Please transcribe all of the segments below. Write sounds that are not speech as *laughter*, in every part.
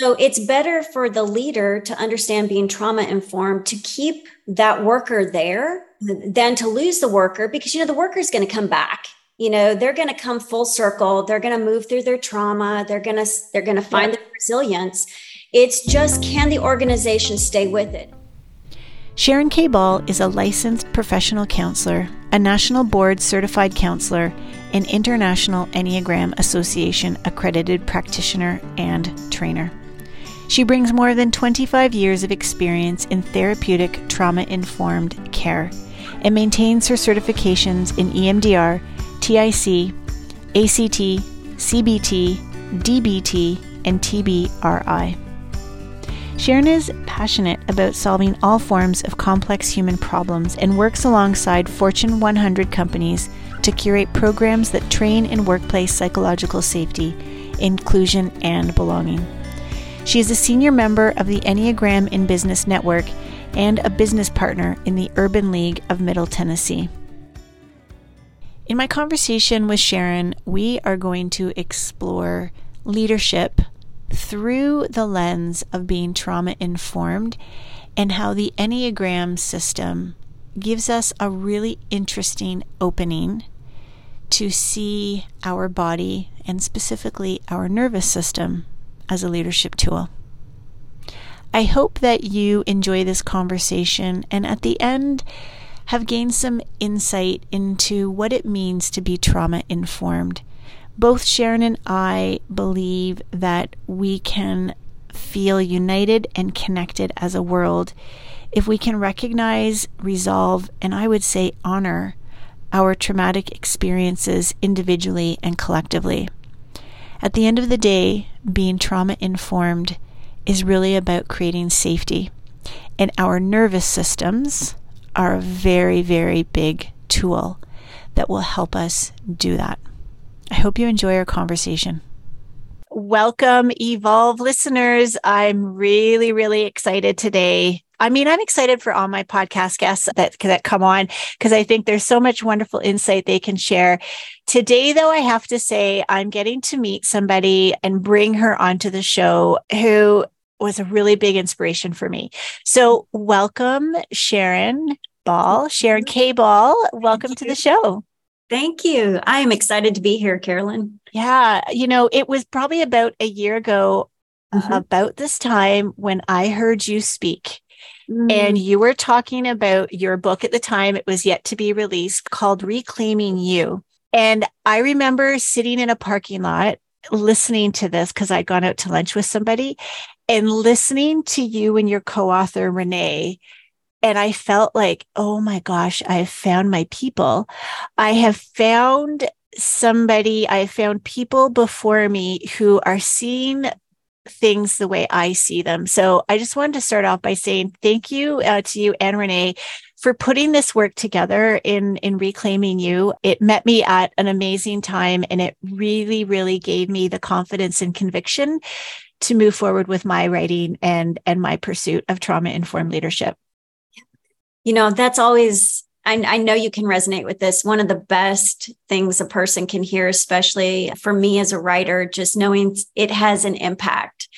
So it's better for the leader to understand being trauma informed to keep that worker there than to lose the worker because you know the worker is going to come back. You know, they're going to come full circle. They're going to move through their trauma. They're going to they're going to find yeah. the resilience. It's just can the organization stay with it? Sharon K. Ball is a licensed professional counselor, a national board certified counselor, an International Enneagram Association accredited practitioner and trainer. She brings more than 25 years of experience in therapeutic trauma informed care and maintains her certifications in EMDR, TIC, ACT, CBT, DBT, and TBRI. Sharon is passionate about solving all forms of complex human problems and works alongside Fortune 100 companies to curate programs that train in workplace psychological safety, inclusion, and belonging. She is a senior member of the Enneagram in Business Network and a business partner in the Urban League of Middle Tennessee. In my conversation with Sharon, we are going to explore leadership through the lens of being trauma informed and how the Enneagram system gives us a really interesting opening to see our body and specifically our nervous system as a leadership tool. I hope that you enjoy this conversation and at the end have gained some insight into what it means to be trauma informed both Sharon and I believe that we can feel united and connected as a world if we can recognize, resolve, and I would say honor our traumatic experiences individually and collectively. At the end of the day, being trauma informed is really about creating safety. And our nervous systems are a very, very big tool that will help us do that. I hope you enjoy our conversation. Welcome, Evolve listeners. I'm really, really excited today. I mean, I'm excited for all my podcast guests that, that come on because I think there's so much wonderful insight they can share. Today, though, I have to say I'm getting to meet somebody and bring her onto the show who was a really big inspiration for me. So, welcome, Sharon Ball, Sharon K. Ball. Welcome to the show. Thank you. I am excited to be here, Carolyn. Yeah. You know, it was probably about a year ago, mm-hmm. about this time when I heard you speak. Mm. And you were talking about your book at the time, it was yet to be released called Reclaiming You. And I remember sitting in a parking lot listening to this because I'd gone out to lunch with somebody and listening to you and your co author, Renee, and I felt like, oh my gosh, I have found my people. I have found somebody, I have found people before me who are seeing things the way I see them. So I just wanted to start off by saying thank you uh, to you and Renee for putting this work together in in reclaiming you. It met me at an amazing time and it really really gave me the confidence and conviction to move forward with my writing and and my pursuit of trauma informed leadership you know, that's always, I, I, know you can resonate with this. One of the best things a person can hear, especially for me as a writer, just knowing it has an impact.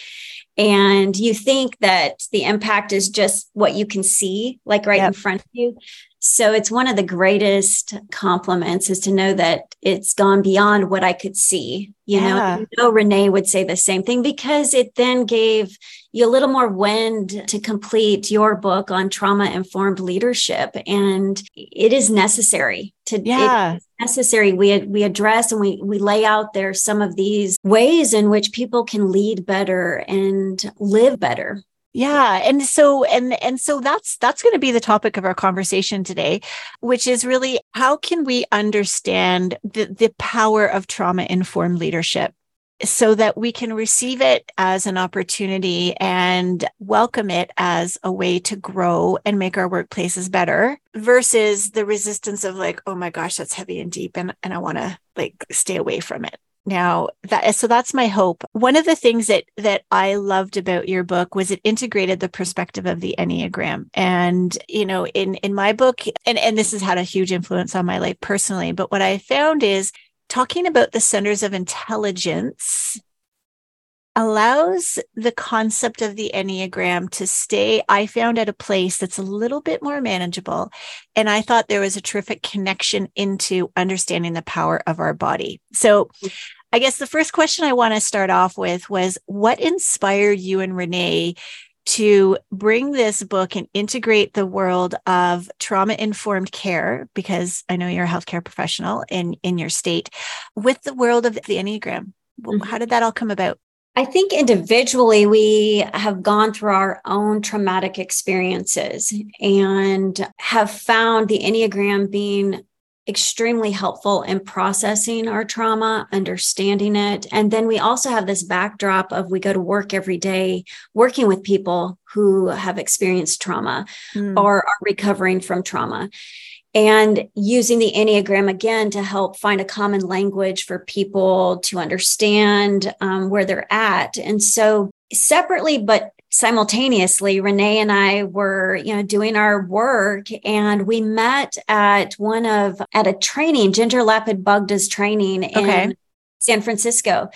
And you think that the impact is just what you can see, like right yep. in front of you. So it's one of the greatest compliments is to know that it's gone beyond what I could see. You yeah. know, you know, Renee would say the same thing because it then gave you a little more wind to complete your book on trauma informed leadership. And it is necessary to yeah. necessary. We we address and we we lay out there some of these ways in which people can lead better and live better yeah and so and and so that's that's going to be the topic of our conversation today which is really how can we understand the the power of trauma informed leadership so that we can receive it as an opportunity and welcome it as a way to grow and make our workplaces better versus the resistance of like oh my gosh that's heavy and deep and, and i want to like stay away from it. Now that so that's my hope. One of the things that that i loved about your book was it integrated the perspective of the enneagram. And you know in in my book and and this has had a huge influence on my life personally but what i found is talking about the centers of intelligence allows the concept of the Enneagram to stay, I found at a place that's a little bit more manageable. And I thought there was a terrific connection into understanding the power of our body. So I guess the first question I want to start off with was what inspired you and Renee to bring this book and integrate the world of trauma informed care because I know you're a healthcare professional in in your state with the world of the Enneagram. Mm-hmm. How did that all come about? I think individually we have gone through our own traumatic experiences and have found the Enneagram being extremely helpful in processing our trauma, understanding it. And then we also have this backdrop of we go to work every day working with people who have experienced trauma mm. or are recovering from trauma and using the Enneagram again to help find a common language for people to understand um, where they're at. And so, separately, but simultaneously, Renee and I were, you know, doing our work and we met at one of, at a training, Ginger Lapid Bogda's training okay. in San Francisco.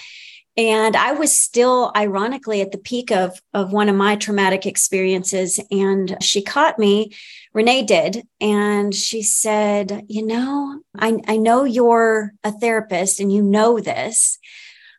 And I was still ironically at the peak of, of one of my traumatic experiences. And she caught me, Renee did. And she said, You know, I, I know you're a therapist and you know this,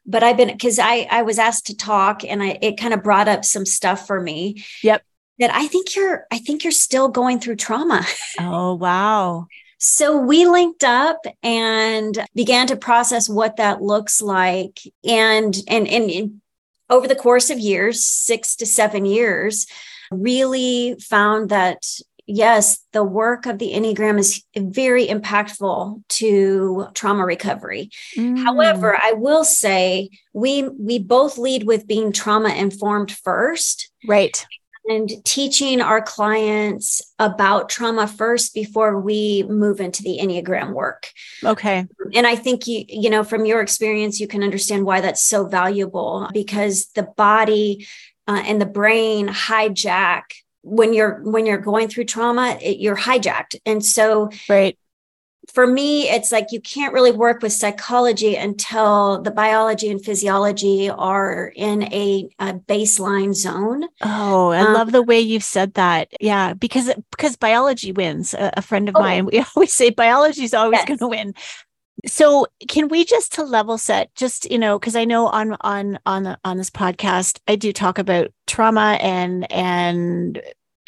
but I've been because I, I was asked to talk and I it kind of brought up some stuff for me. Yep. That I think you're I think you're still going through trauma. *laughs* Oh wow. So we linked up and began to process what that looks like. And, and, and, over the course of years, six to seven years, really found that yes, the work of the Enneagram is very impactful to trauma recovery. Mm. However, I will say we we both lead with being trauma informed first. Right and teaching our clients about trauma first before we move into the enneagram work okay and i think you you know from your experience you can understand why that's so valuable because the body uh, and the brain hijack when you're when you're going through trauma it, you're hijacked and so right for me, it's like you can't really work with psychology until the biology and physiology are in a, a baseline zone. Oh, I um, love the way you've said that. Yeah, because because biology wins. A, a friend of oh, mine, we *laughs* always say biology is always yes. going to win. So, can we just to level set, just you know, because I know on on on on this podcast, I do talk about trauma and and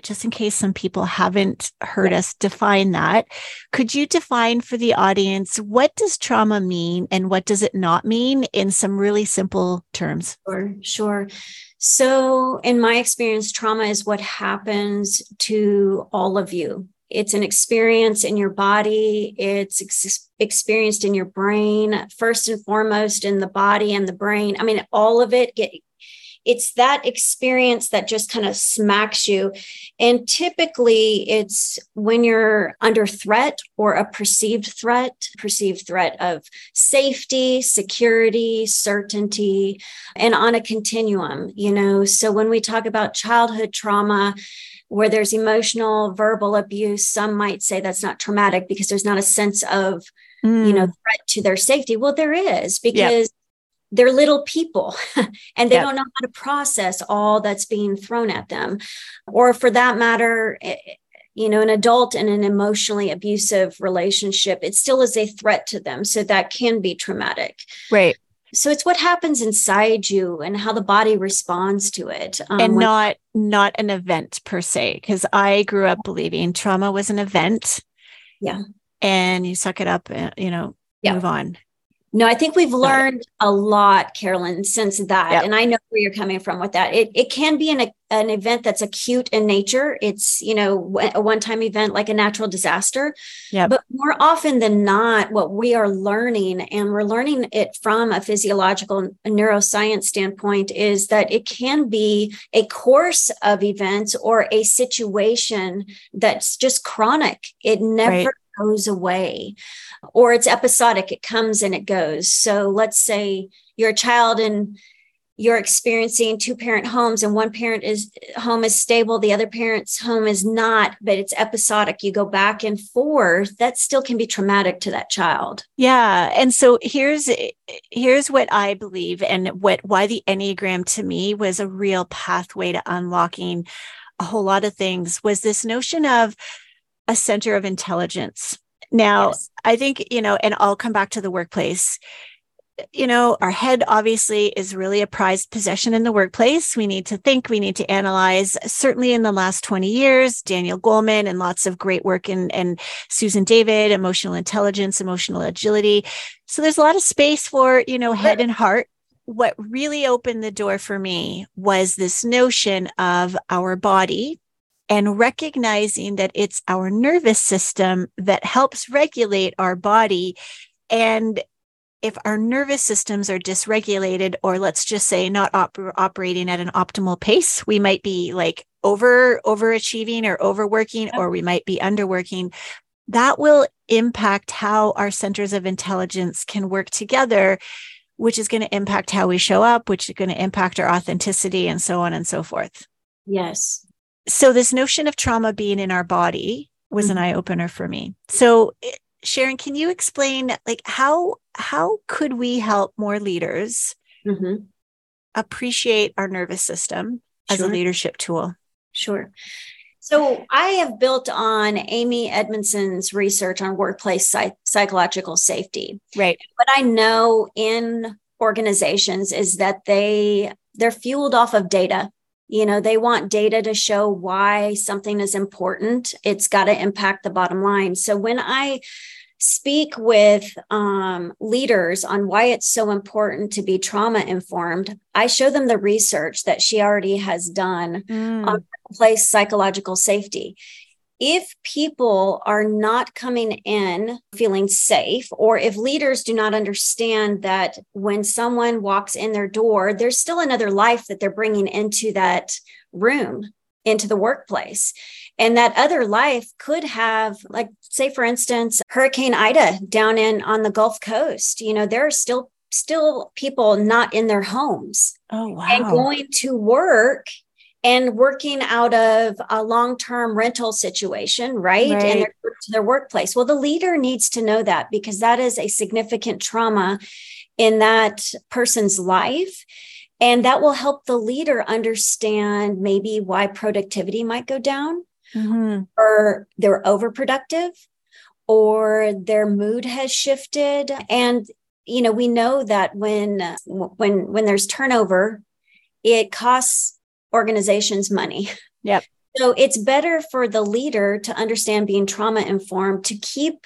just in case some people haven't heard us define that, could you define for the audience what does trauma mean and what does it not mean in some really simple terms? Sure, sure. So, in my experience, trauma is what happens to all of you. It's an experience in your body, it's ex- experienced in your brain, first and foremost in the body and the brain. I mean, all of it get, it's that experience that just kind of smacks you. And typically it's when you're under threat or a perceived threat, perceived threat of safety, security, certainty, and on a continuum, you know. So when we talk about childhood trauma, where there's emotional verbal abuse some might say that's not traumatic because there's not a sense of mm. you know mm. threat to their safety well there is because they're little people *laughs* and they yep. don't know how to process all that's being thrown at them or for that matter eh, you know an adult in an emotionally abusive relationship it still is a threat to them so that can be traumatic right so it's what happens inside you and how the body responds to it um, and not not an event per se because i grew up believing trauma was an event. Yeah. And you suck it up and you know yeah. move on no, I think we've learned a lot, Carolyn, since that. Yep. And I know where you're coming from with that. It, it can be an, an event that's acute in nature. It's, you know, a one time event like a natural disaster. Yeah. But more often than not, what we are learning, and we're learning it from a physiological neuroscience standpoint, is that it can be a course of events or a situation that's just chronic. It never right goes away or it's episodic it comes and it goes. So let's say you're a child and you're experiencing two parent homes and one parent is home is stable the other parent's home is not but it's episodic you go back and forth that still can be traumatic to that child. Yeah and so here's here's what i believe and what why the enneagram to me was a real pathway to unlocking a whole lot of things was this notion of a center of intelligence now yes. i think you know and i'll come back to the workplace you know, our head obviously is really a prized possession in the workplace. We need to think, we need to analyze. Certainly in the last 20 years, Daniel Goleman and lots of great work in and Susan David, emotional intelligence, emotional agility. So there's a lot of space for, you know, head and heart. What really opened the door for me was this notion of our body and recognizing that it's our nervous system that helps regulate our body. And if our nervous systems are dysregulated or let's just say not op- operating at an optimal pace we might be like over overachieving or overworking or we might be underworking. That will impact how our centers of intelligence can work together which is going to impact how we show up which is going to impact our authenticity and so on and so forth. Yes so this notion of trauma being in our body was mm-hmm. an eye opener for me so Sharon, can you explain like how how could we help more leaders mm-hmm. appreciate our nervous system sure. as a leadership tool? Sure. So I have built on Amy Edmondson's research on workplace psych- psychological safety. Right. What I know in organizations is that they they're fueled off of data you know they want data to show why something is important. It's got to impact the bottom line. So when i speak with um, leaders on why it's so important to be trauma informed i show them the research that she already has done mm. on place psychological safety if people are not coming in feeling safe, or if leaders do not understand that when someone walks in their door, there's still another life that they're bringing into that room, into the workplace. And that other life could have, like, say, for instance, Hurricane Ida down in on the Gulf Coast. You know, there are still still people not in their homes. Oh wow. And going to work and working out of a long-term rental situation, right? right. And their, to their workplace. Well, the leader needs to know that because that is a significant trauma in that person's life. And that will help the leader understand maybe why productivity might go down, mm-hmm. or they're overproductive, or their mood has shifted. And you know, we know that when when when there's turnover, it costs organizations money. Yep. So it's better for the leader to understand being trauma informed to keep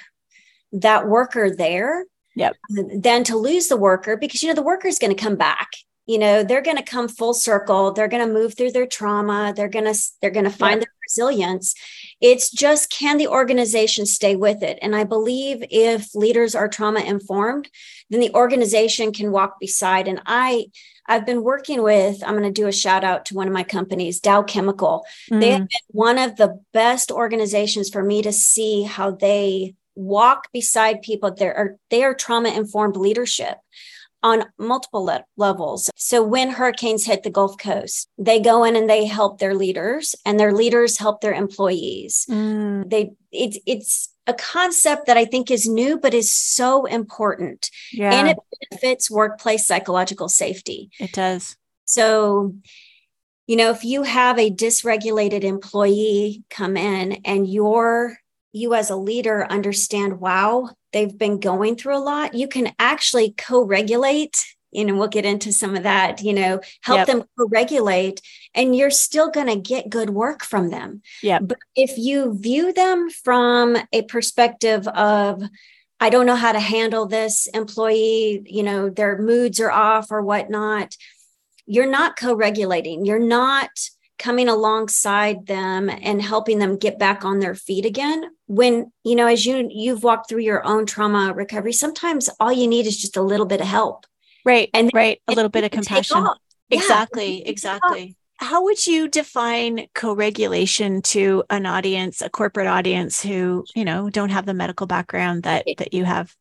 that worker there yep. than to lose the worker because you know the worker is going to come back you know they're going to come full circle they're going to move through their trauma they're going to they're going to find yep. their resilience it's just can the organization stay with it and i believe if leaders are trauma informed then the organization can walk beside and i I've been working with, I'm going to do a shout out to one of my companies, Dow Chemical. Mm. They have mm. been one of the best organizations for me to see how they walk beside people. They are they are trauma informed leadership on multiple le- levels. So when hurricanes hit the Gulf Coast, they go in and they help their leaders, and their leaders help their employees. Mm. They it's it's a concept that I think is new, but is so important. Yeah. And it benefits workplace psychological safety. It does. So, you know, if you have a dysregulated employee come in and you're you as a leader understand, wow, they've been going through a lot, you can actually co-regulate you know we'll get into some of that you know help yep. them co regulate and you're still going to get good work from them yeah but if you view them from a perspective of i don't know how to handle this employee you know their moods are off or whatnot you're not co-regulating you're not coming alongside them and helping them get back on their feet again when you know as you you've walked through your own trauma recovery sometimes all you need is just a little bit of help Right. And right. A little bit of compassion. Yeah, exactly. Exactly. How would you define co-regulation to an audience, a corporate audience who, you know, don't have the medical background that that you have?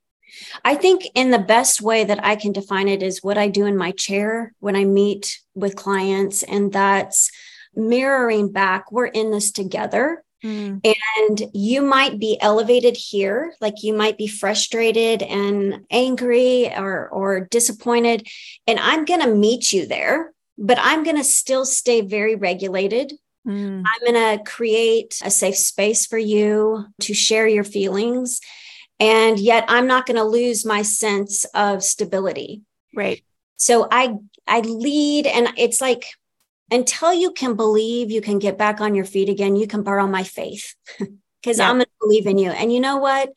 I think in the best way that I can define it is what I do in my chair when I meet with clients. And that's mirroring back, we're in this together. Mm. And you might be elevated here, like you might be frustrated and angry or, or disappointed. And I'm going to meet you there, but I'm going to still stay very regulated. Mm. I'm going to create a safe space for you to share your feelings and yet i'm not going to lose my sense of stability right so i i lead and it's like until you can believe you can get back on your feet again you can borrow my faith. *laughs* Because yeah. i'm going to believe in you. And you know what?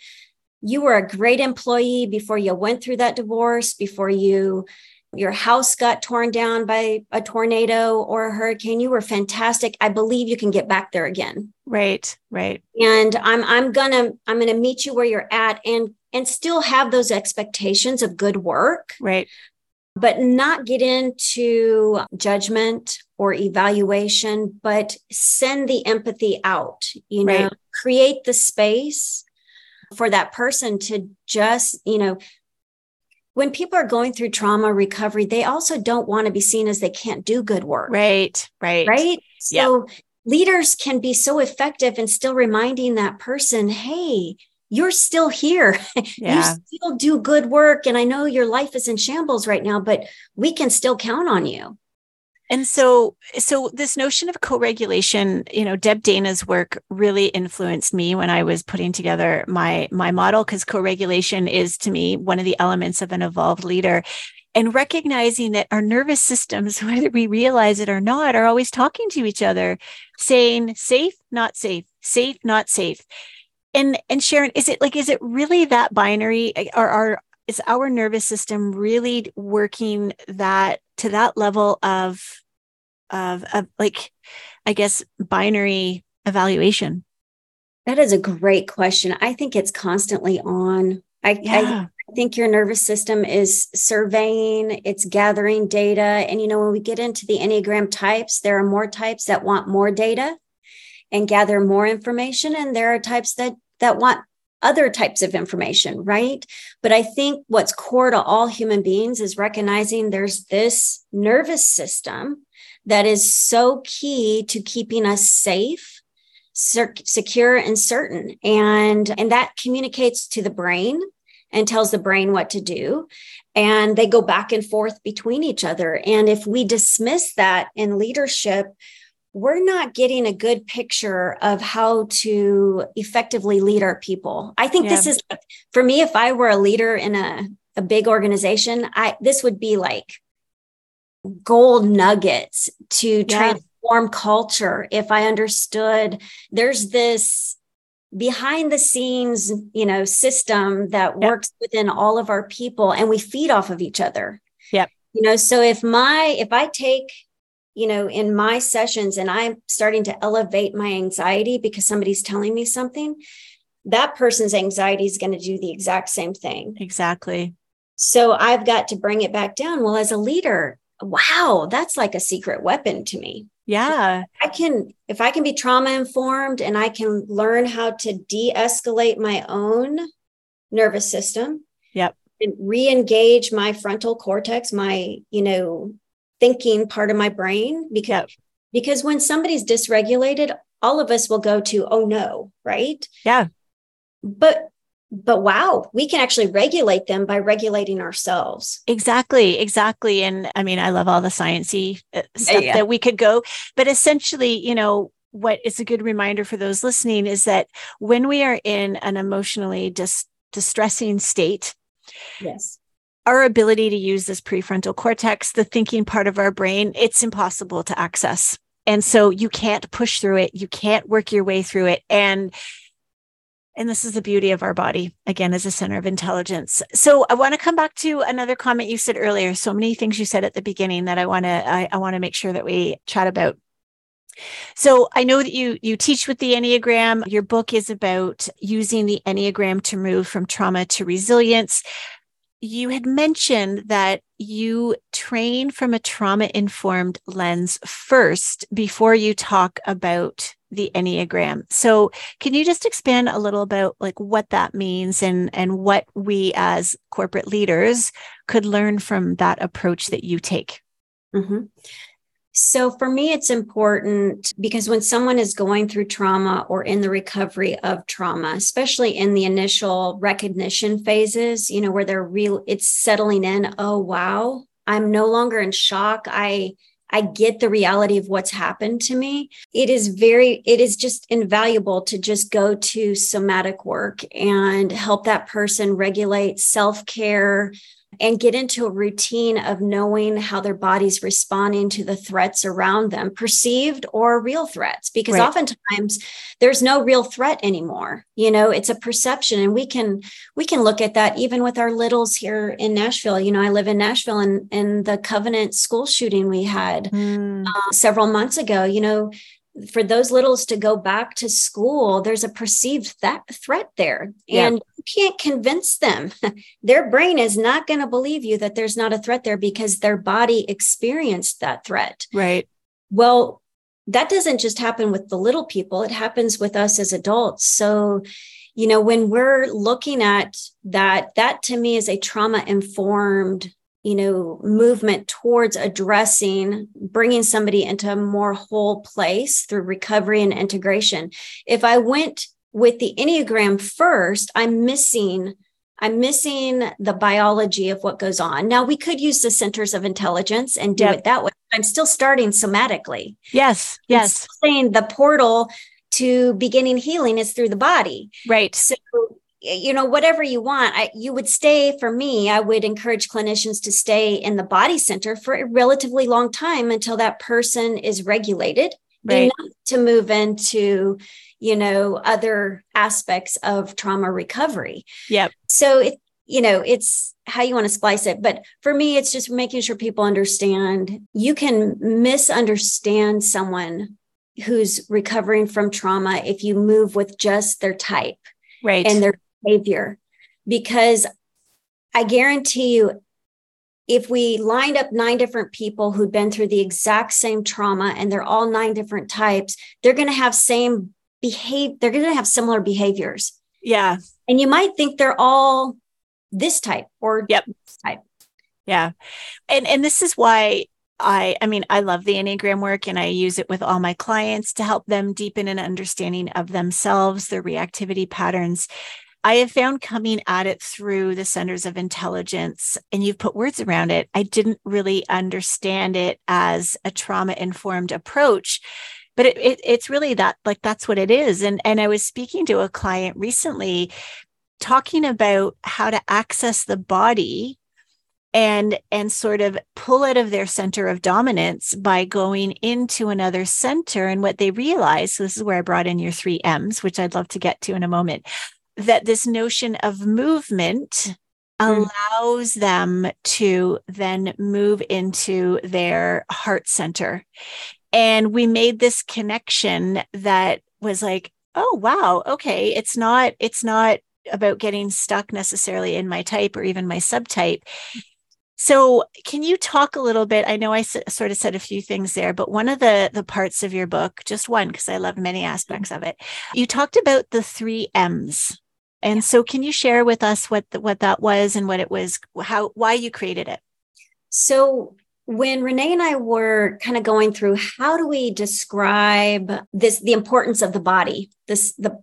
You were a great employee before you went through that divorce before you your house got torn down by a tornado or a hurricane. You were fantastic. I believe you can get back there again. Right right. And i'm i'm gonna i'm gonna meet you where you're at and and still have those expectations of good work. Right but not get into judgment or evaluation but send the empathy out you know right. create the space for that person to just you know when people are going through trauma recovery, they also don't want to be seen as they can't do good work. Right, right. Right. So leaders can be so effective in still reminding that person, hey, you're still here. *laughs* Yeah. you still do good work. And I know your life is in shambles right now, but we can still count on you. And so, so this notion of co-regulation, you know, Deb Dana's work really influenced me when I was putting together my my model because co-regulation is to me one of the elements of an evolved leader. And recognizing that our nervous systems, *laughs* whether we realize it or not, are always talking to each other, saying safe, not safe, safe, not safe. And and Sharon, is it like, is it really that binary? Or are is our nervous system really working that to that level of of, of like i guess binary evaluation that is a great question i think it's constantly on I, yeah. I think your nervous system is surveying, it's gathering data. And, you know, when we get into the Enneagram types, there are more types that want more data and gather more information. And there are types that, that want other types of information, right? But I think what's core to all human beings is recognizing there's this nervous system that is so key to keeping us safe, secure, and certain. And, and that communicates to the brain and tells the brain what to do. And they go back and forth between each other. And if we dismiss that in leadership, we're not getting a good picture of how to effectively lead our people. I think yeah. this is for me, if I were a leader in a, a big organization, I this would be like gold nuggets to yeah. transform culture if I understood there's this behind the scenes, you know, system that yep. works within all of our people and we feed off of each other. Yep. You know, so if my if I take you know, in my sessions and I'm starting to elevate my anxiety because somebody's telling me something, that person's anxiety is going to do the exact same thing. Exactly. So I've got to bring it back down. Well, as a leader, wow, that's like a secret weapon to me. Yeah. I can, if I can be trauma informed and I can learn how to de escalate my own nervous system. Yep. And re engage my frontal cortex, my, you know, thinking part of my brain because because when somebody's dysregulated all of us will go to oh no right? Yeah. But but wow we can actually regulate them by regulating ourselves. Exactly exactly. And i mean i love all the sciency uh, stuff yeah. that we could go. But essentially you know what is a good reminder for those listening is that when we are in an emotionally dis- distressing state yes our ability to use this prefrontal cortex, the thinking part of our brain, it's impossible to access. And so you can't push through it. You can't work your way through it. And and this is the beauty of our body, again, as a center of intelligence. So I want to come back to another comment you said earlier. So many things you said at the beginning that I want to I, I want to make sure that we chat about. So I know that you you teach with the Enneagram. Your book is about using the Enneagram to move from trauma to resilience you had mentioned that you train from a trauma informed lens first before you talk about the Enneagram. So can you just expand a little about like what that means and and what we as corporate leaders could learn from that approach that you take? Mm-hmm. So for me, it's important because when someone is going through trauma or in the recovery of trauma, especially in the initial recognition phases, you know, where they're real, it's settling in. Oh, wow, I'm no longer in shock. I, I get the reality of what's happened to me. It is very, it is just invaluable to just go to somatic work and help that person regulate self care, and get into a routine of knowing how their body's responding to the threats around them, perceived or real threats, because right. oftentimes there's no real threat anymore. You know, it's a perception. And we can we can look at that even with our littles here in Nashville. You know, I live in Nashville and and the Covenant school shooting we had mm. uh, several months ago, you know, for those littles to go back to school, there's a perceived that threat there. And can't convince them. *laughs* their brain is not going to believe you that there's not a threat there because their body experienced that threat. Right. Well, that doesn't just happen with the little people, it happens with us as adults. So, you know, when we're looking at that, that to me is a trauma informed you know movement towards addressing bringing somebody into a more whole place through recovery and integration if i went with the enneagram first i'm missing i'm missing the biology of what goes on. Now we could use the centers of intelligence and do yep. it that way i'm still starting somatically. Yes yes. saying the portal to beginning healing is through the body. Right. So you know whatever you want I, you would stay for me i would encourage clinicians to stay in the body center for a relatively long time until that person is regulated right. enough to move into you know other aspects of trauma recovery. Yep. So it you know it's how you want to splice it but for me it's just making sure people understand you can misunderstand someone who's recovering from trauma if you move with just their type right. and their behavior because I guarantee you, if we lined up nine different people who'd been through the exact same trauma and they're all nine different types, they're going to have same behave. They're going to have similar behaviors. Yeah. And you might think they're all this type or yep. this type. Yeah. And and this is why I I mean I love the Enneagram work and I use it with all my clients to help them deepen an understanding of themselves, their reactivity patterns I have found coming at it through the centers of intelligence, and you've put words around it. I didn't really understand it as a trauma informed approach but it, it, it's really that like that's what it is and and i was speaking to a client recently talking about how to access the body and and sort of pull out of their center of dominance by going into another center and what they realize so this is where i brought in your three m's which i'd love to get to in a moment that this notion of movement mm. allows them to then move into their heart center. And we made this connection that was like, oh wow, okay, it's not it's not about getting stuck necessarily in my type or even my subtype. So, can you talk a little bit? I know I s- sort of said a few things there, but one of the the parts of your book, just one because I love many aspects of it. You talked about the 3 M's. And so can you share with us what the, what that was and what it was how why you created it? So when Renee and I were kind of going through how do we describe this the importance of the body, this the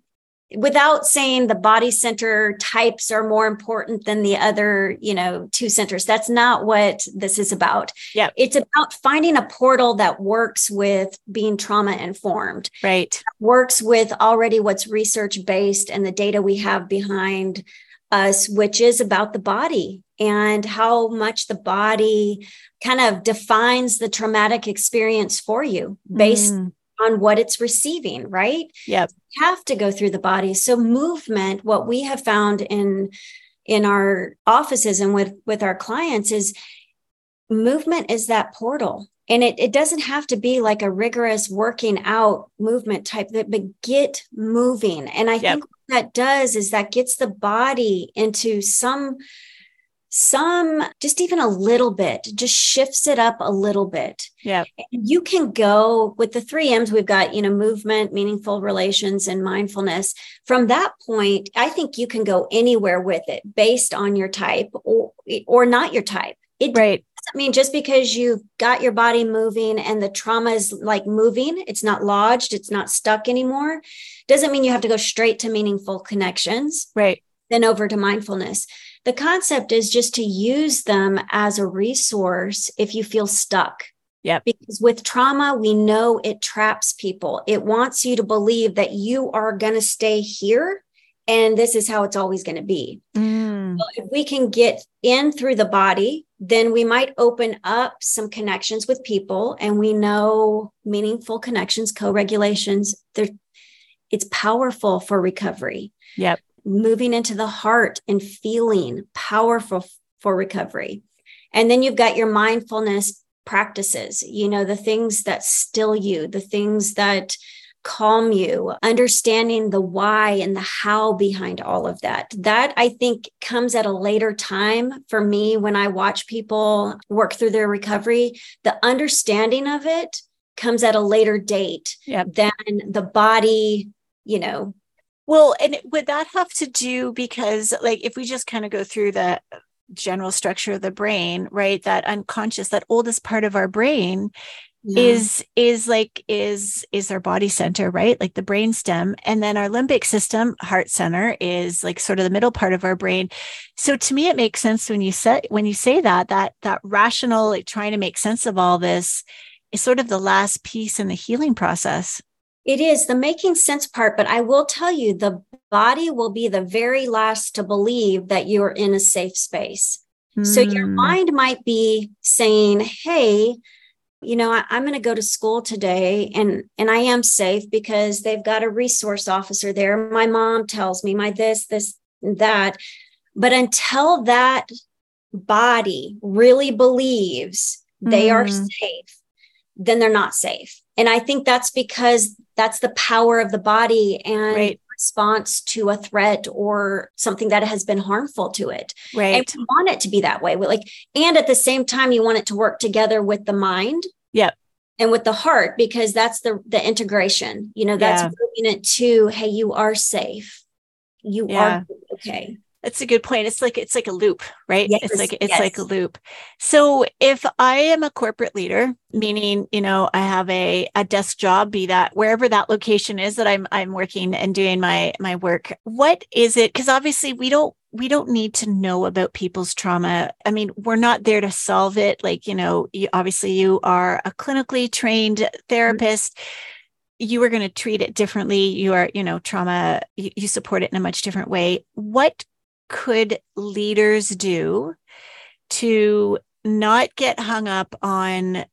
without saying the body center types are more important than the other, you know, two centers. That's not what this is about. Yeah. It's about finding a portal that works with being trauma informed. Right. Works with already what's research based and the data we have behind us, which is about the body and how much the body kind of defines the traumatic experience for you based mm on what it's receiving, right? Yep. Have to go through the body. So movement, what we have found in in our offices and with with our clients is movement is that portal. And it, it doesn't have to be like a rigorous working out movement type, that but get moving. And I yep. think what that does is that gets the body into some some just even a little bit just shifts it up a little bit yeah you can go with the three m's we've got you know movement meaningful relations and mindfulness from that point i think you can go anywhere with it based on your type or or not your type it right I mean, just because you've got your body moving and the trauma is like moving, it's not lodged, it's not stuck anymore, doesn't mean you have to go straight to meaningful connections. Right. Then over to mindfulness. The concept is just to use them as a resource if you feel stuck. Yeah. Because with trauma, we know it traps people. It wants you to believe that you are going to stay here and this is how it's always going to be. Mm. So if we can get in through the body, then we might open up some connections with people and we know meaningful connections, co-regulations, they're it's powerful for recovery. Yep moving into the heart and feeling powerful for recovery. And then you've got your mindfulness practices, you know, the things that still you, the things that calm you, understanding the why and the how behind all of that. That I think comes at a later time for me when I watch people work through their recovery. The understanding of it comes at a later date yep. than the body, you know, well, and would that have to do because, like, if we just kind of go through the general structure of the brain, right? That unconscious, that oldest part of our brain yeah. is is like is is our body center right like the brain stem and then our limbic system heart center is like sort of the middle part of our brain so to me it makes sense when you say when you say that that that rational like trying to make sense of all this is sort of the last piece in the healing process it is the making sense part, but I will tell you the body will be the very last to believe that you're in a safe space. Mm. So your hmm. mind might be saying, Hey, you know, I, am going to go to school today and and I am safe because they've got a resource officer there. My mom tells me my this, this, that. But until that body really believes they mm. are hmm. safe, then they're not safe. And I think that's because that's the power of the body and right. response to a threat or something that has been harmful to it. Right. And we want it to be that way. Like, and at the same time, you want it to work together with the mind. Yep. And with the heart, because that's the the integration. You know, that's yeah. moving it to, hey, you are safe. You yeah. are okay. That's a good point. It's like it's like a loop, right? Yes, it's like it's yes. like a loop. So if I am a corporate leader, meaning, you know, I have a a desk job, be that wherever that location is that I'm I'm working and doing my my work, what is it? Because obviously we don't we don't need to know about people's trauma. I mean, we're not there to solve it. Like, you know, you, obviously you are a clinically trained mm-hmm. therapist. Mm-hmm you are going to treat it differently you are you know trauma you, you, support it in a much different way what could leaders do to not get hung up on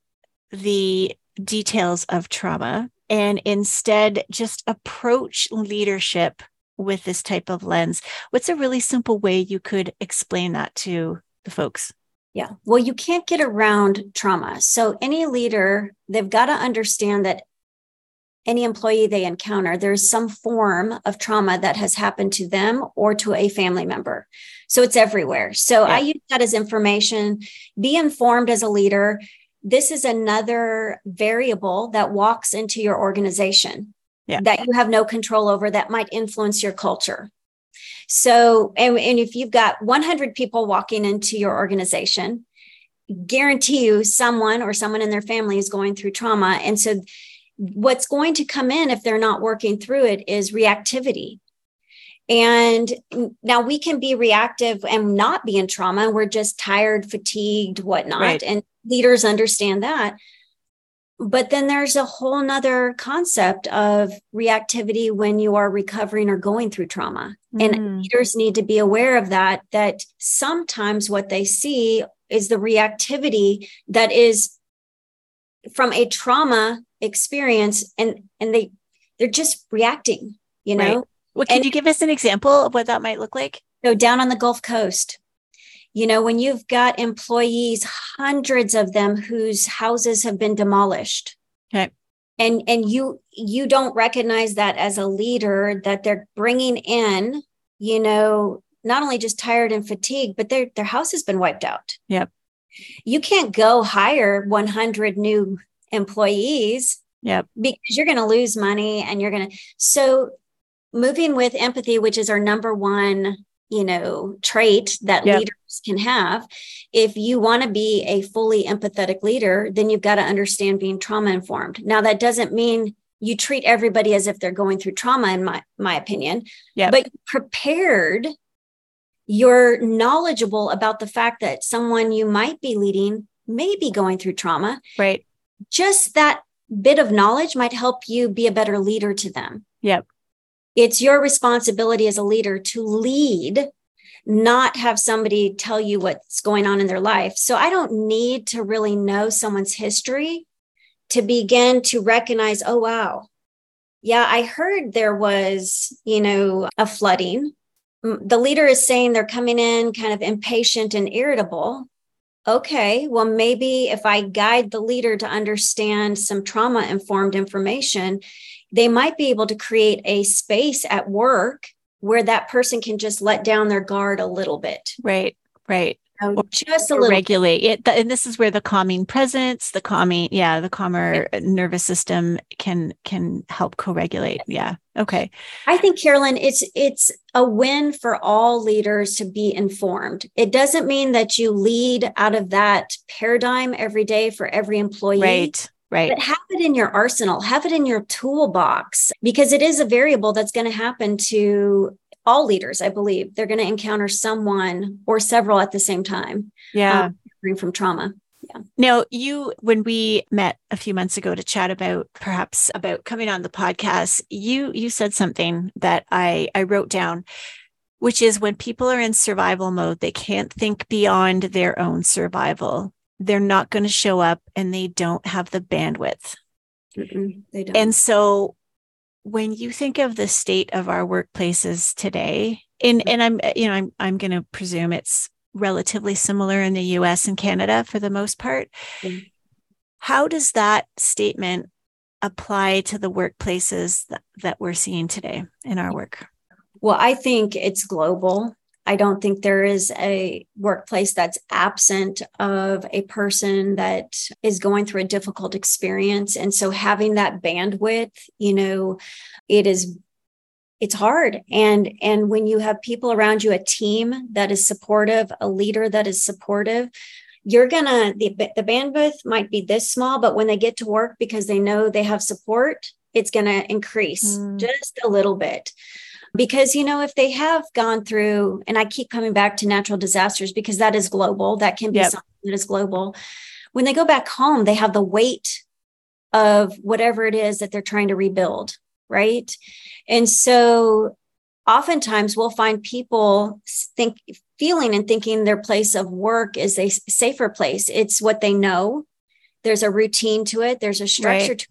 the details of trauma and instead just approach leadership with this type of lens? What's a really simple way you could explain that to the folks? Yeah. Well, you can't get around trauma. So, any leader, they've got to understand that any employee they encounter, there's some form of trauma that has happened to them or to a family member. So it's everywhere. So yeah. I use that as information. Be informed as a leader. This is another variable that walks into your organization yeah. that you have no control over that might influence your culture. So, and, and if you've got 100 people walking into your organization, guarantee you someone or someone in their family is going through trauma. And so what's going to come in if they're not working through it is reactivity. And now we can be reactive and not be in trauma. We're just tired, fatigued, whatnot. Right. And leaders understand that. But then there's a whole nother concept of reactivity when you are recovering or going through trauma. Mm. And leaders need to be aware of that, that sometimes what they see is the reactivity that is from a trauma experience and and they they're just reacting you know right. well can and, you give us an example of what that might look like so down on the gulf coast you know when you've got employees hundreds of them whose houses have been demolished okay and and you you don't recognize that as a leader that they're bringing in you know not only just tired and fatigued, but their their house has been wiped out. Yep. You can't go hire 100 new employees. Yep. Because you're going to lose money and you're going to so moving with empathy, which is our number one, you know, trait that yep. leaders can have. If you want to be a fully empathetic leader, then you've got to understand being trauma informed. Now that doesn't mean you treat everybody as if they're going through trauma in my my opinion yeah but prepared you're knowledgeable about the fact that someone you might be leading may be going through trauma right just that bit of knowledge might help you be a better leader to them yep it's your responsibility as a leader to lead not have somebody tell you what's going on in their life so i don't need to really know someone's history to begin to recognize, oh, wow. Yeah, I heard there was, you know, a flooding. Mm, the leader is saying they're coming in kind of impatient and irritable. Okay, well, maybe if I guide the leader to understand some trauma informed information, they might be able to create a space at work where that person can just let down their guard a little bit. Right, right Um, or just a little regulate it and this is where the calming presence the calming yeah the calmer uh, nervous system can can help co-regulate yeah okay. I think carolyn it's it's a win for all leaders to be informed. It doesn't mean that you lead out of that paradigm every day for every employee right Right. But have it in your arsenal, have it in your toolbox because it is a variable that's going to happen to all leaders, I believe, they're going to encounter someone or several at the same time. Yeah. Um, from trauma. Yeah. Now, you, when we met a few months ago to chat about perhaps about coming on the podcast, you you said something that I I wrote down, which is when people are in survival mode, they can't think beyond their own survival. They're not going to show up, and they don't have the bandwidth. Mm-mm, they don't. And so when you think of the state of our workplaces today, and and I'm you know I'm I'm going to presume it's relatively similar in the U.S. and Canada for the most part. Mm-hmm. How does that statement apply to the workplaces that, that we're seeing today in our work? Well, I think it's global. I don't think there is a workplace that's absent of a person that is going through a difficult experience. And so having that bandwidth, you know, it is it's hard and and when you have people around you a team that is supportive a leader that is supportive you're gonna the, the bandwidth might be this small but when they get to work because they know they have support it's gonna increase mm. just a little bit because you know if they have gone through and i keep coming back to natural disasters because that is global that can be yep. something that is global. When they go back home they have the weight of whatever it is that they're trying to rebuild right? And so oftentimes we'll find people think feeling and thinking their place of work is a safer place. It's what they know. There's a routine to it. There's a structure right. to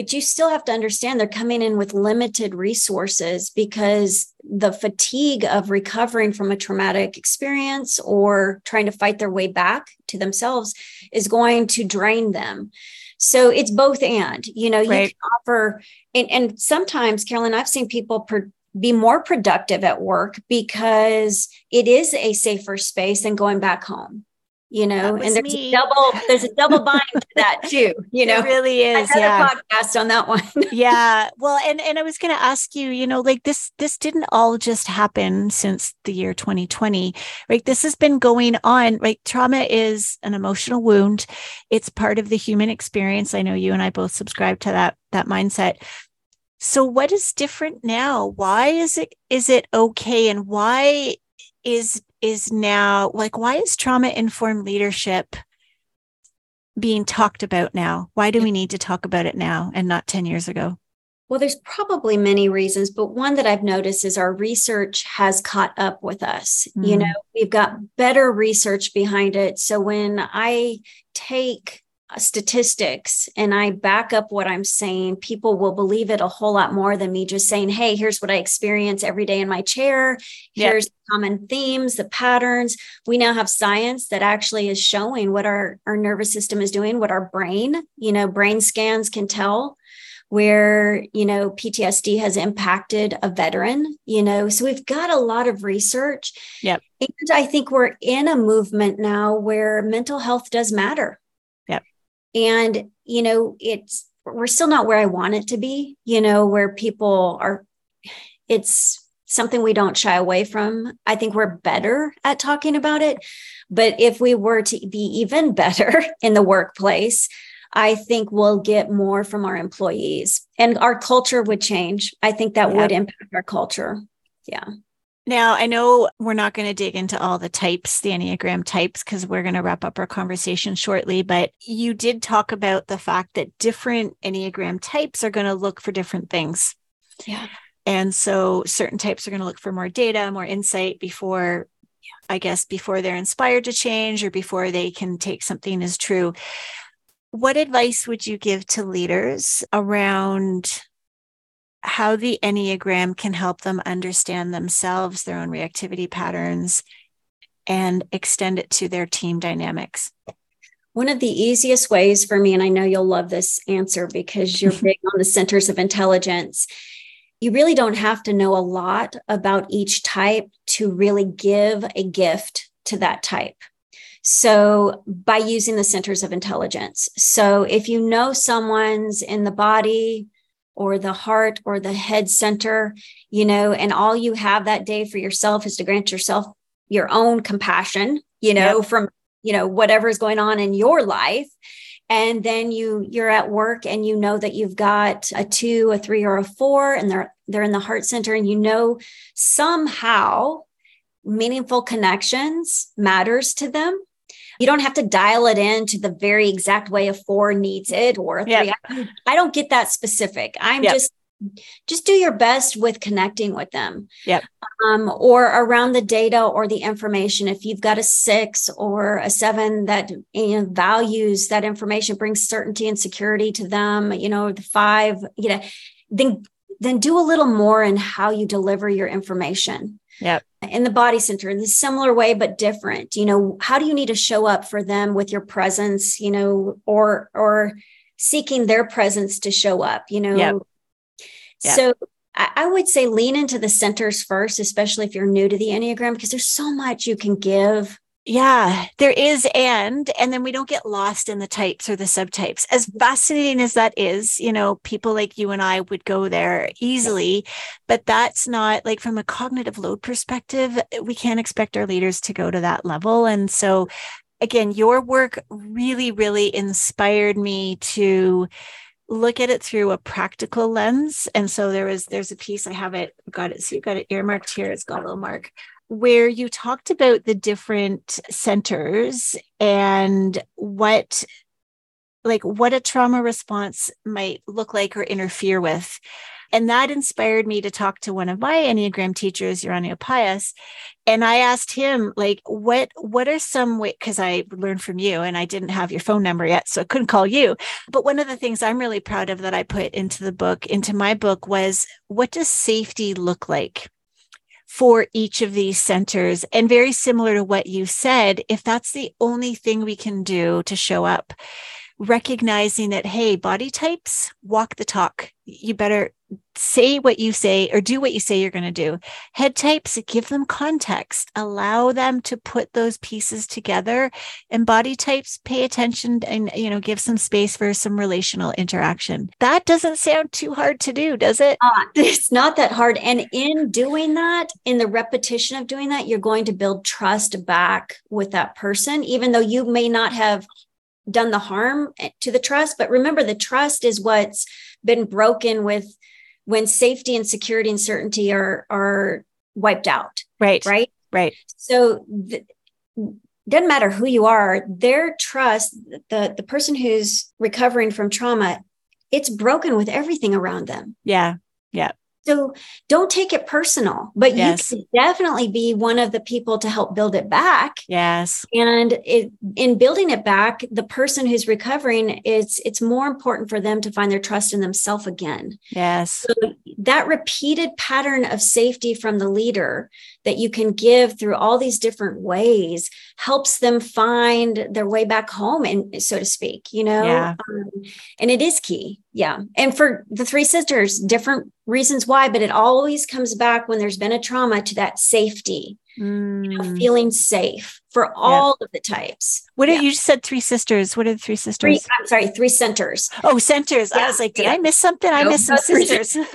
but you still have to understand they're coming in with limited resources because the fatigue of recovering from a traumatic experience or trying to fight their way back to themselves is going to drain them. So it's both and, you know, right. you can offer, and, and sometimes, Carolyn, I've seen people per, be more productive at work because it is a safer space than going back home you know and there's me. a double there's a double bind to that *laughs* too you know? it really is yeah. podcast on that one. *laughs* Yeah well and and i was going to ask you you know like this this didn't all just happen since the year 2020 right? This has been going on right? Trauma is an emotional wound. It's part of the human experience. I know you and i both subscribe to that that mindset. So what is different now? Why is it is it okay? And why is is now like why is trauma informed leadership being talked about now? Why do we need to talk about it now and not 10 years ago? Well there's probably many reasons but one that i've noticed is our research has caught up with us. Mm. you know we've got better research behind it. So when i take Uh, statistics and I back up what I'm saying, people will believe it a whole lot more than me just saying, Hey, here's what I experience every day in my chair. Here's yep. common themes, the patterns. We now have science that actually is showing what our, our nervous system is doing, what our brain, you know, brain scans can tell where you know PTSD has impacted a veteran you know so we've got a lot of research yep and I think we're in a movement now where mental health does matter and you know it's we're still not where I want it to be you know where people are it's something we don't shy away from. I think we're better at talking about it. But if we were to be even *laughs* better in the workplace, I think we'll get more from our employees and our culture would change. I think that yeah. would impact our culture. Yeah. Now, I know we're not going to dig into all the types, the Enneagram types, because we're going to wrap up our conversation shortly. But you did talk about the fact that different Enneagram types are going to look for different things. Yeah. And so certain types are going to look for more data, more insight before, I guess, before they're inspired to change or before they can take something as true. What advice would you give to leaders around how the Enneagram can help them understand themselves, their own reactivity patterns, and extend it to their team dynamics? One of the easiest ways for me, and I know you'll love this answer because you're *laughs* big on the centers of intelligence, you really don't have to know a lot about each type to really give a gift to that type. So, by using the centers of intelligence. So, if you know someone's in the body or the heart or the head center, you know, and all you have that day for yourself is to grant yourself your own compassion, you know, yep. from, you know, whatever is going on in your life and then you you're at work and you know that you've got a 2 a 3 or a 4 and they're they're in the heart center and you know somehow meaningful connections matters to them you don't have to dial it in to the very exact way a 4 needs it or a 3 yep. I, I, don't get that specific i'm yep. just just do your best with connecting with them. Yep. Um, or around the data or the information. If you've got a six or a seven that you know, values that information, brings certainty and security to them, you know, the five, you know, then then do a little more in how you deliver your information. Yep. In the body center, in the similar way, but different. You know, how do you need to show up for them with your presence, you know, or or seeking their presence to show up, you know, yep yeah. So I would say lean into the centers first, especially if you're new to the Enneagram, because there's so much you can give. Yeah, there is. And, and then we don't get lost in the types or the subtypes. As mm-hmm. fascinating as that is, you know, people like you and I would go there easily, but that's not like from a cognitive load perspective, we can't expect our leaders to go to that level. And so, again, your work really, really inspired me to look at it through a practical lens. And so there was there's a piece I have it got it so you got it earmarked here. It's got a little mark where you talked about the different centers and what like what a trauma response might look like or interfere with and that inspired me to talk to one of my Enneagram teachers, Uranio Paes. And I asked him, like, what what are some ways because I learned from you and I didn't have your phone number yet, so I couldn't call you. But one of the things I'm really proud of that I put into the book, into my book, was what does safety look like? For each of these centers. And very similar to what you said, if that's the only thing we can do to show up, recognizing that, hey, body types walk the talk. You better say what you say or do what you say you're going to do. Head types, give them context, allow them to put those pieces together. And body types, pay attention and, you know, give some space for some relational interaction. That doesn't sound too hard to do, does it? Uh, it's not that hard. And in doing that, in the repetition of doing that, you're going to build trust back with that person, even though you may not have done the harm to the trust. But remember, the trust is what's been broken with when safety and security and certainty are are wiped out. Right. Right. Right. So th- doesn't matter who you are, their trust, the the person who's recovering from trauma, it's broken with everything around them. Yeah. Yeah. So don't take it personal, but yes. you can definitely be one of the people to help build it back. Yes. And it, in building it back, the person who's recovering, it's it's more important for them to find their trust in themselves again. Yes. So that repeated pattern of safety from the leader that you can give through all these different ways helps them find their way back home and so to speak you know yeah. um, and it is key yeah and for the three sisters different reasons why but it always comes back when there's been a trauma to that safety mm. you know, mm. feeling safe for all yeah. of the types. What yeah. you just said three sisters. What are the three sisters? Three, I'm sorry, three centers. Oh, centers. I was like, did I miss something? I missed some sisters. *laughs*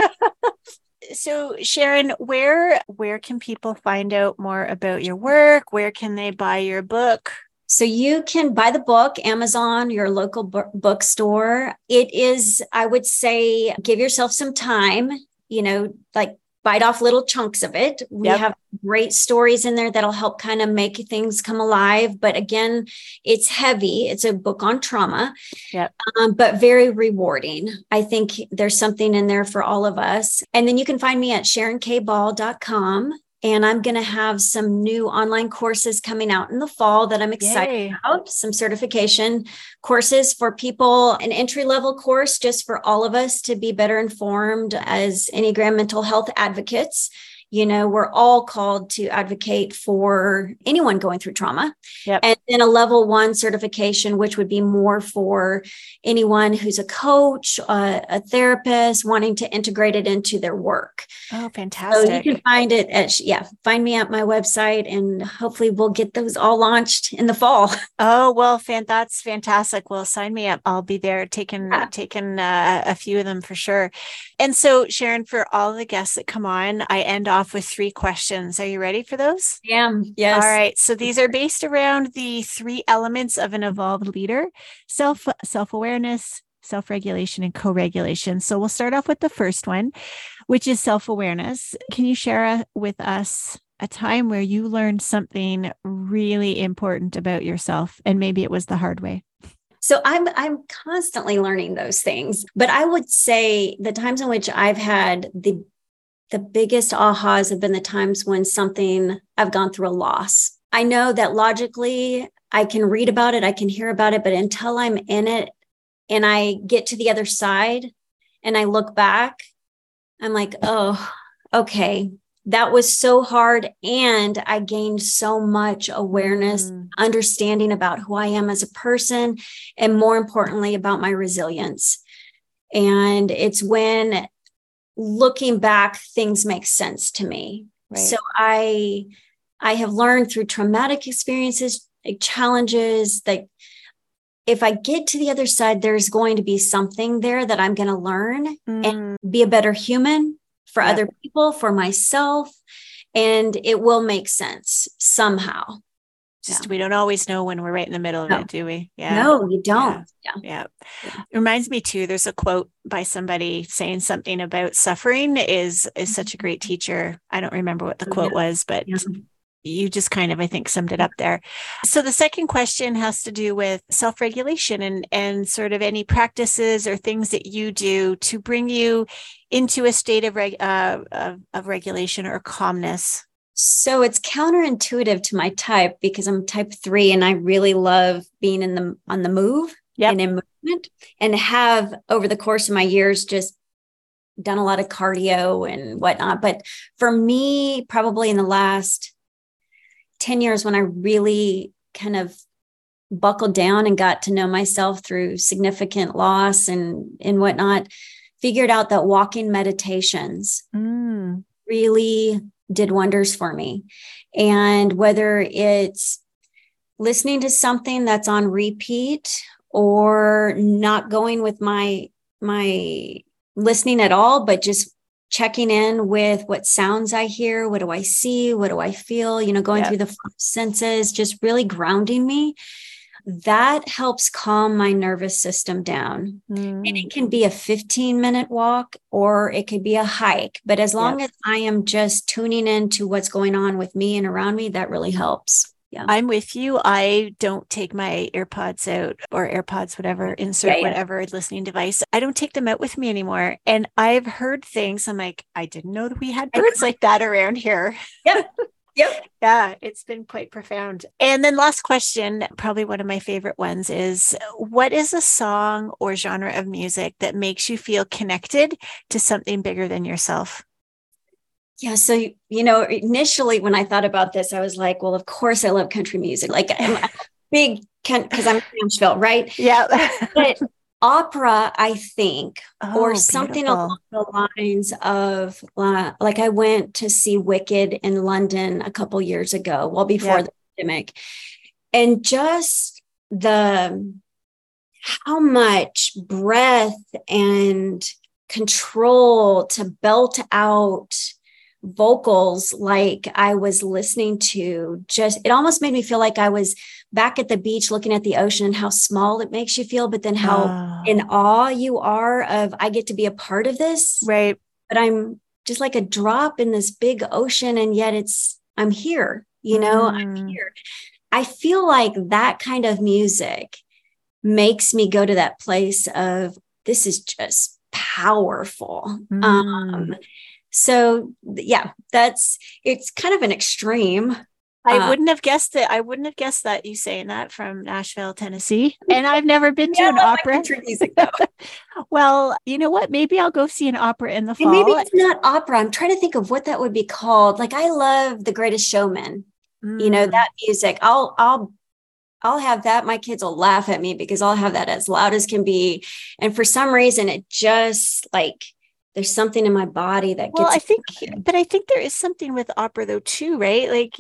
*laughs* so Sharon, where where can people find out more about your work? Where can they buy your book? So you can buy the book, Amazon, your local bookstore. It is, I would say, give yourself some time, you know, like bite off little chunks of it. We yep. have great stories in there that'll help kind of make things come alive. But again, it's heavy. It's a book on trauma, yep. um, but very rewarding. I think there's something in there for all of us. And then you can find me at sharonkball.com. And I'm going to have some new online courses coming out in the fall that I'm excited Yay. about. Some certification courses for people, an entry level course just for all of us to be better informed as Enneagram mental health advocates you know we're all called to advocate for anyone going through trauma. Yep. and then a level one certification which would be more for anyone who's a coach uh, a therapist wanting to integrate it into their work. Oh fantastic so you can find it at yeah find me at my website and hopefully we'll get those all launched in the fall. *laughs* Oh well fan- that's fantastic. Well sign me up. I'll be there taking yeah. taking uh, a few of them for sure. And so sharon for all the guests that come on i end off with three questions. Are you ready for those? Yeah. Yes. All right. So these are based around the three elements of an evolved leader: self self awareness, self regulation, and co regulation. So we'll start off with the first one, which is self awareness. Can you share uh, with us a time where you learned something really important about yourself, and maybe it was the hard way? So I'm I'm constantly learning those things, but I would say the times in which I've had the the biggest ahas have been the times when something I've gone through a loss. I know that logically I can read about it, I can hear about it, but until I'm in it and I get to the other side and I look back, I'm like, oh, okay, that was so hard. And I gained so much awareness, mm. understanding about who I am as a person, and more importantly, about my resilience. And it's when looking back things make sense to me right. so i i have learned through traumatic experiences like challenges that if i get to the other side there's going to be something there that i'm going to learn mm. and be a better human for other people for myself and it will make sense somehow just yeah. we don't always know when we're right in the middle of no. it, do we? Yeah. No, you don't. Yeah. yeah. yeah. It reminds me too, there's a quote by somebody saying something about suffering is is such a great teacher. I don't remember what the quote was, but you just kind of, I think, summed it up there. So the second question has to do with self-regulation and and sort of any practices or things that you do to bring you into a state of, reg, uh, of, of regulation or calmness so it's counterintuitive to my type because I'm type three and I really love being in the on the move yep. and in movement and have over the course of my years just done a lot of cardio and whatnot. But for me, probably in the last 10 years when I really kind of buckled down and got to know myself through significant loss and and whatnot, figured out that walking meditations mm. really did wonders for me. And whether it's listening to something that's on repeat or not going with my my listening at all but just checking in with what sounds i hear what do i see what do i feel you know going yep. through the senses just really grounding me that helps calm my nervous system down. Mm. And it can be a 15 minute walk or it could be a hike. But as long as I am just tuning in to what's going on with me and around me, that really helps. Yeah. I'm with you. I don't take my AirPods out or AirPods, whatever, insert yeah, yeah. whatever listening device. I don't take them out with me anymore. And I've heard things. I'm like, I didn't know that we had birds like that around here. Yep. *laughs* Yep. Yeah, it's been quite profound. And then last question, probably one of my favorite ones is what is a song or genre of music that makes you feel connected to something bigger than yourself? Yeah. So, you know, initially when I thought about this, I was like, well, of course I love country music. Like I'm a big, can because I'm Nashville, right? *laughs* Yeah. but opera, I think, Oh, or something along the lines of uh, like I went to see Wicked in London a couple years ago, well before Yeah. the pandemic, and just the how much breath and control to belt out vocals like I was listening to just it almost made me feel like I was back at the beach looking at the ocean and how small it makes you feel but then how Oh, in awe you are of I get to be a part of this, right. but I'm just like a drop in this big ocean, and yet it's I'm here, you know, I'm Mm. here. I feel like that kind of music makes me go to that place of this is just powerful. Mm. Um, so yeah, that's it's kind of an extreme. I Uh, wouldn't have guessed it. I wouldn't have guessed that you saying that from Nashville, Tennessee. And I've never been to Yeah, an opera. country music. *laughs* Well, you know what? Maybe I'll go see an opera in the And fall. maybe it's not opera. I'm trying to think of what that would be called. Like I love The Greatest Showman. You know Mm. that music. I'll I'll I'll have that. My kids will laugh at me because I'll have that as loud as can be. And for some reason, it just like there's something in my body that gets. Well, I think, but I think there is something with opera though too, right? Like,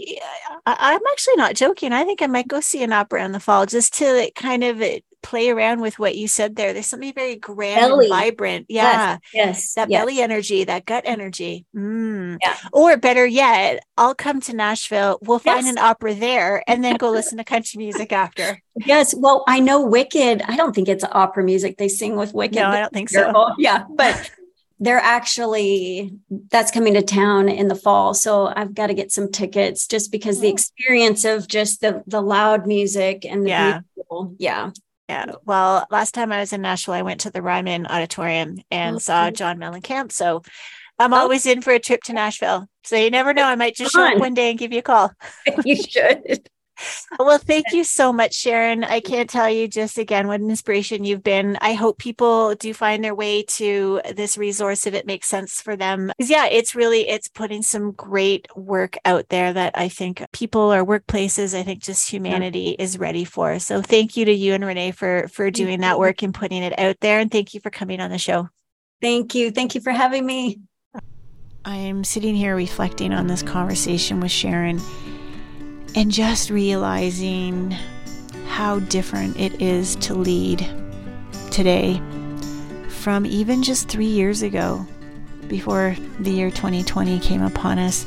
I, I'm actually not joking. I think I might go see an opera in the fall just to like, kind of uh, play around with what you said there. There's something very grand Belly. and vibrant. Yeah, yes, that yes. belly energy, that gut energy. Mm. Yeah. Or better yet, I'll come to Nashville. We'll find Yes. an opera there, and then go listen to country music after. Yes. Well, I know Wicked. I don't think it's opera music they sing with Wicked. No, I don't think so. Yeah, but they're actually that's coming to town in the fall, so I've got to get some tickets just because the Oh. experience of just the the loud music and the Yeah. beautiful, yeah, Yeah. Well, last time I was in Nashville, I went to the Ryman Auditorium and saw Okay. John Mellencamp. So I'm Oh. always in for a trip to Nashville. So you never know. I might just show up one day and give you a call. *laughs* you should. Well, thank you so much, Sharon. I can't tell you just again what an inspiration you've been. I hope people do find their way to this resource if it makes sense for them. 'Cause, yeah, it's really it's putting some great work out there that I think people or workplaces, I think just humanity is ready for. So thank you to you and Renee for for doing that work and putting it out there. And thank you for coming on the show. Thank you. Thank you for having me. I'm sitting here reflecting on this conversation with Sharon and just realizing how different it is to lead today from even just three years ago before the year 2020 came upon us.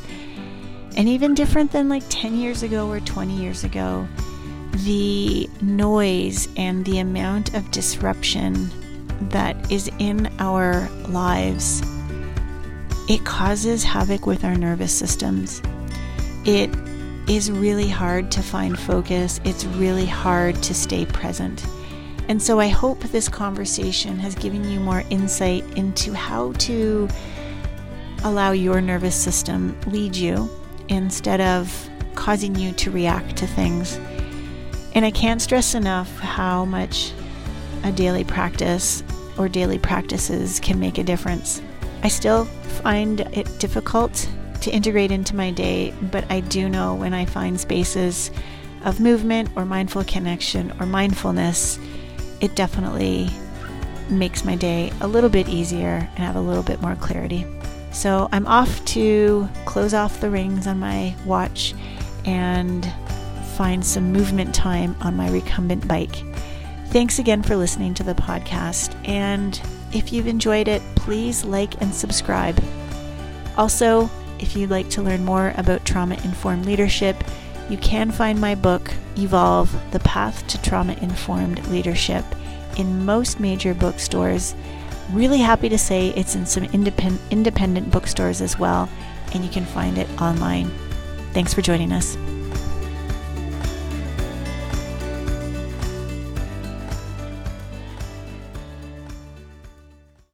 And even different than like 10 years ago or 20 years ago. The noise and the amount of disruption that is in our lives it causes havoc with our nervous systems. It is really hard to find focus. It's really hard to stay present. And so I hope this conversation has given you more insight into how to allow your nervous system lead you instead of causing you to react to things. And I can't stress enough how much a daily practice or daily practices can make a difference. I still find it difficult to integrate into my day, but I do know when I find spaces of movement or mindful connection or mindfulness, it definitely makes my day a little bit easier and have a little bit more clarity. So I'm off to close off the rings on my watch and find some movement time on my recumbent bike. Thanks again for listening to the podcast. And if you've enjoyed it, please like and subscribe. Also, if you'd like to learn more about trauma informed leadership, you can find my book, Evolve The Path to Trauma Informed Leadership, in most major bookstores. Really happy to say it's in some independent, independent bookstores as well, and you can find it online. Thanks for joining us.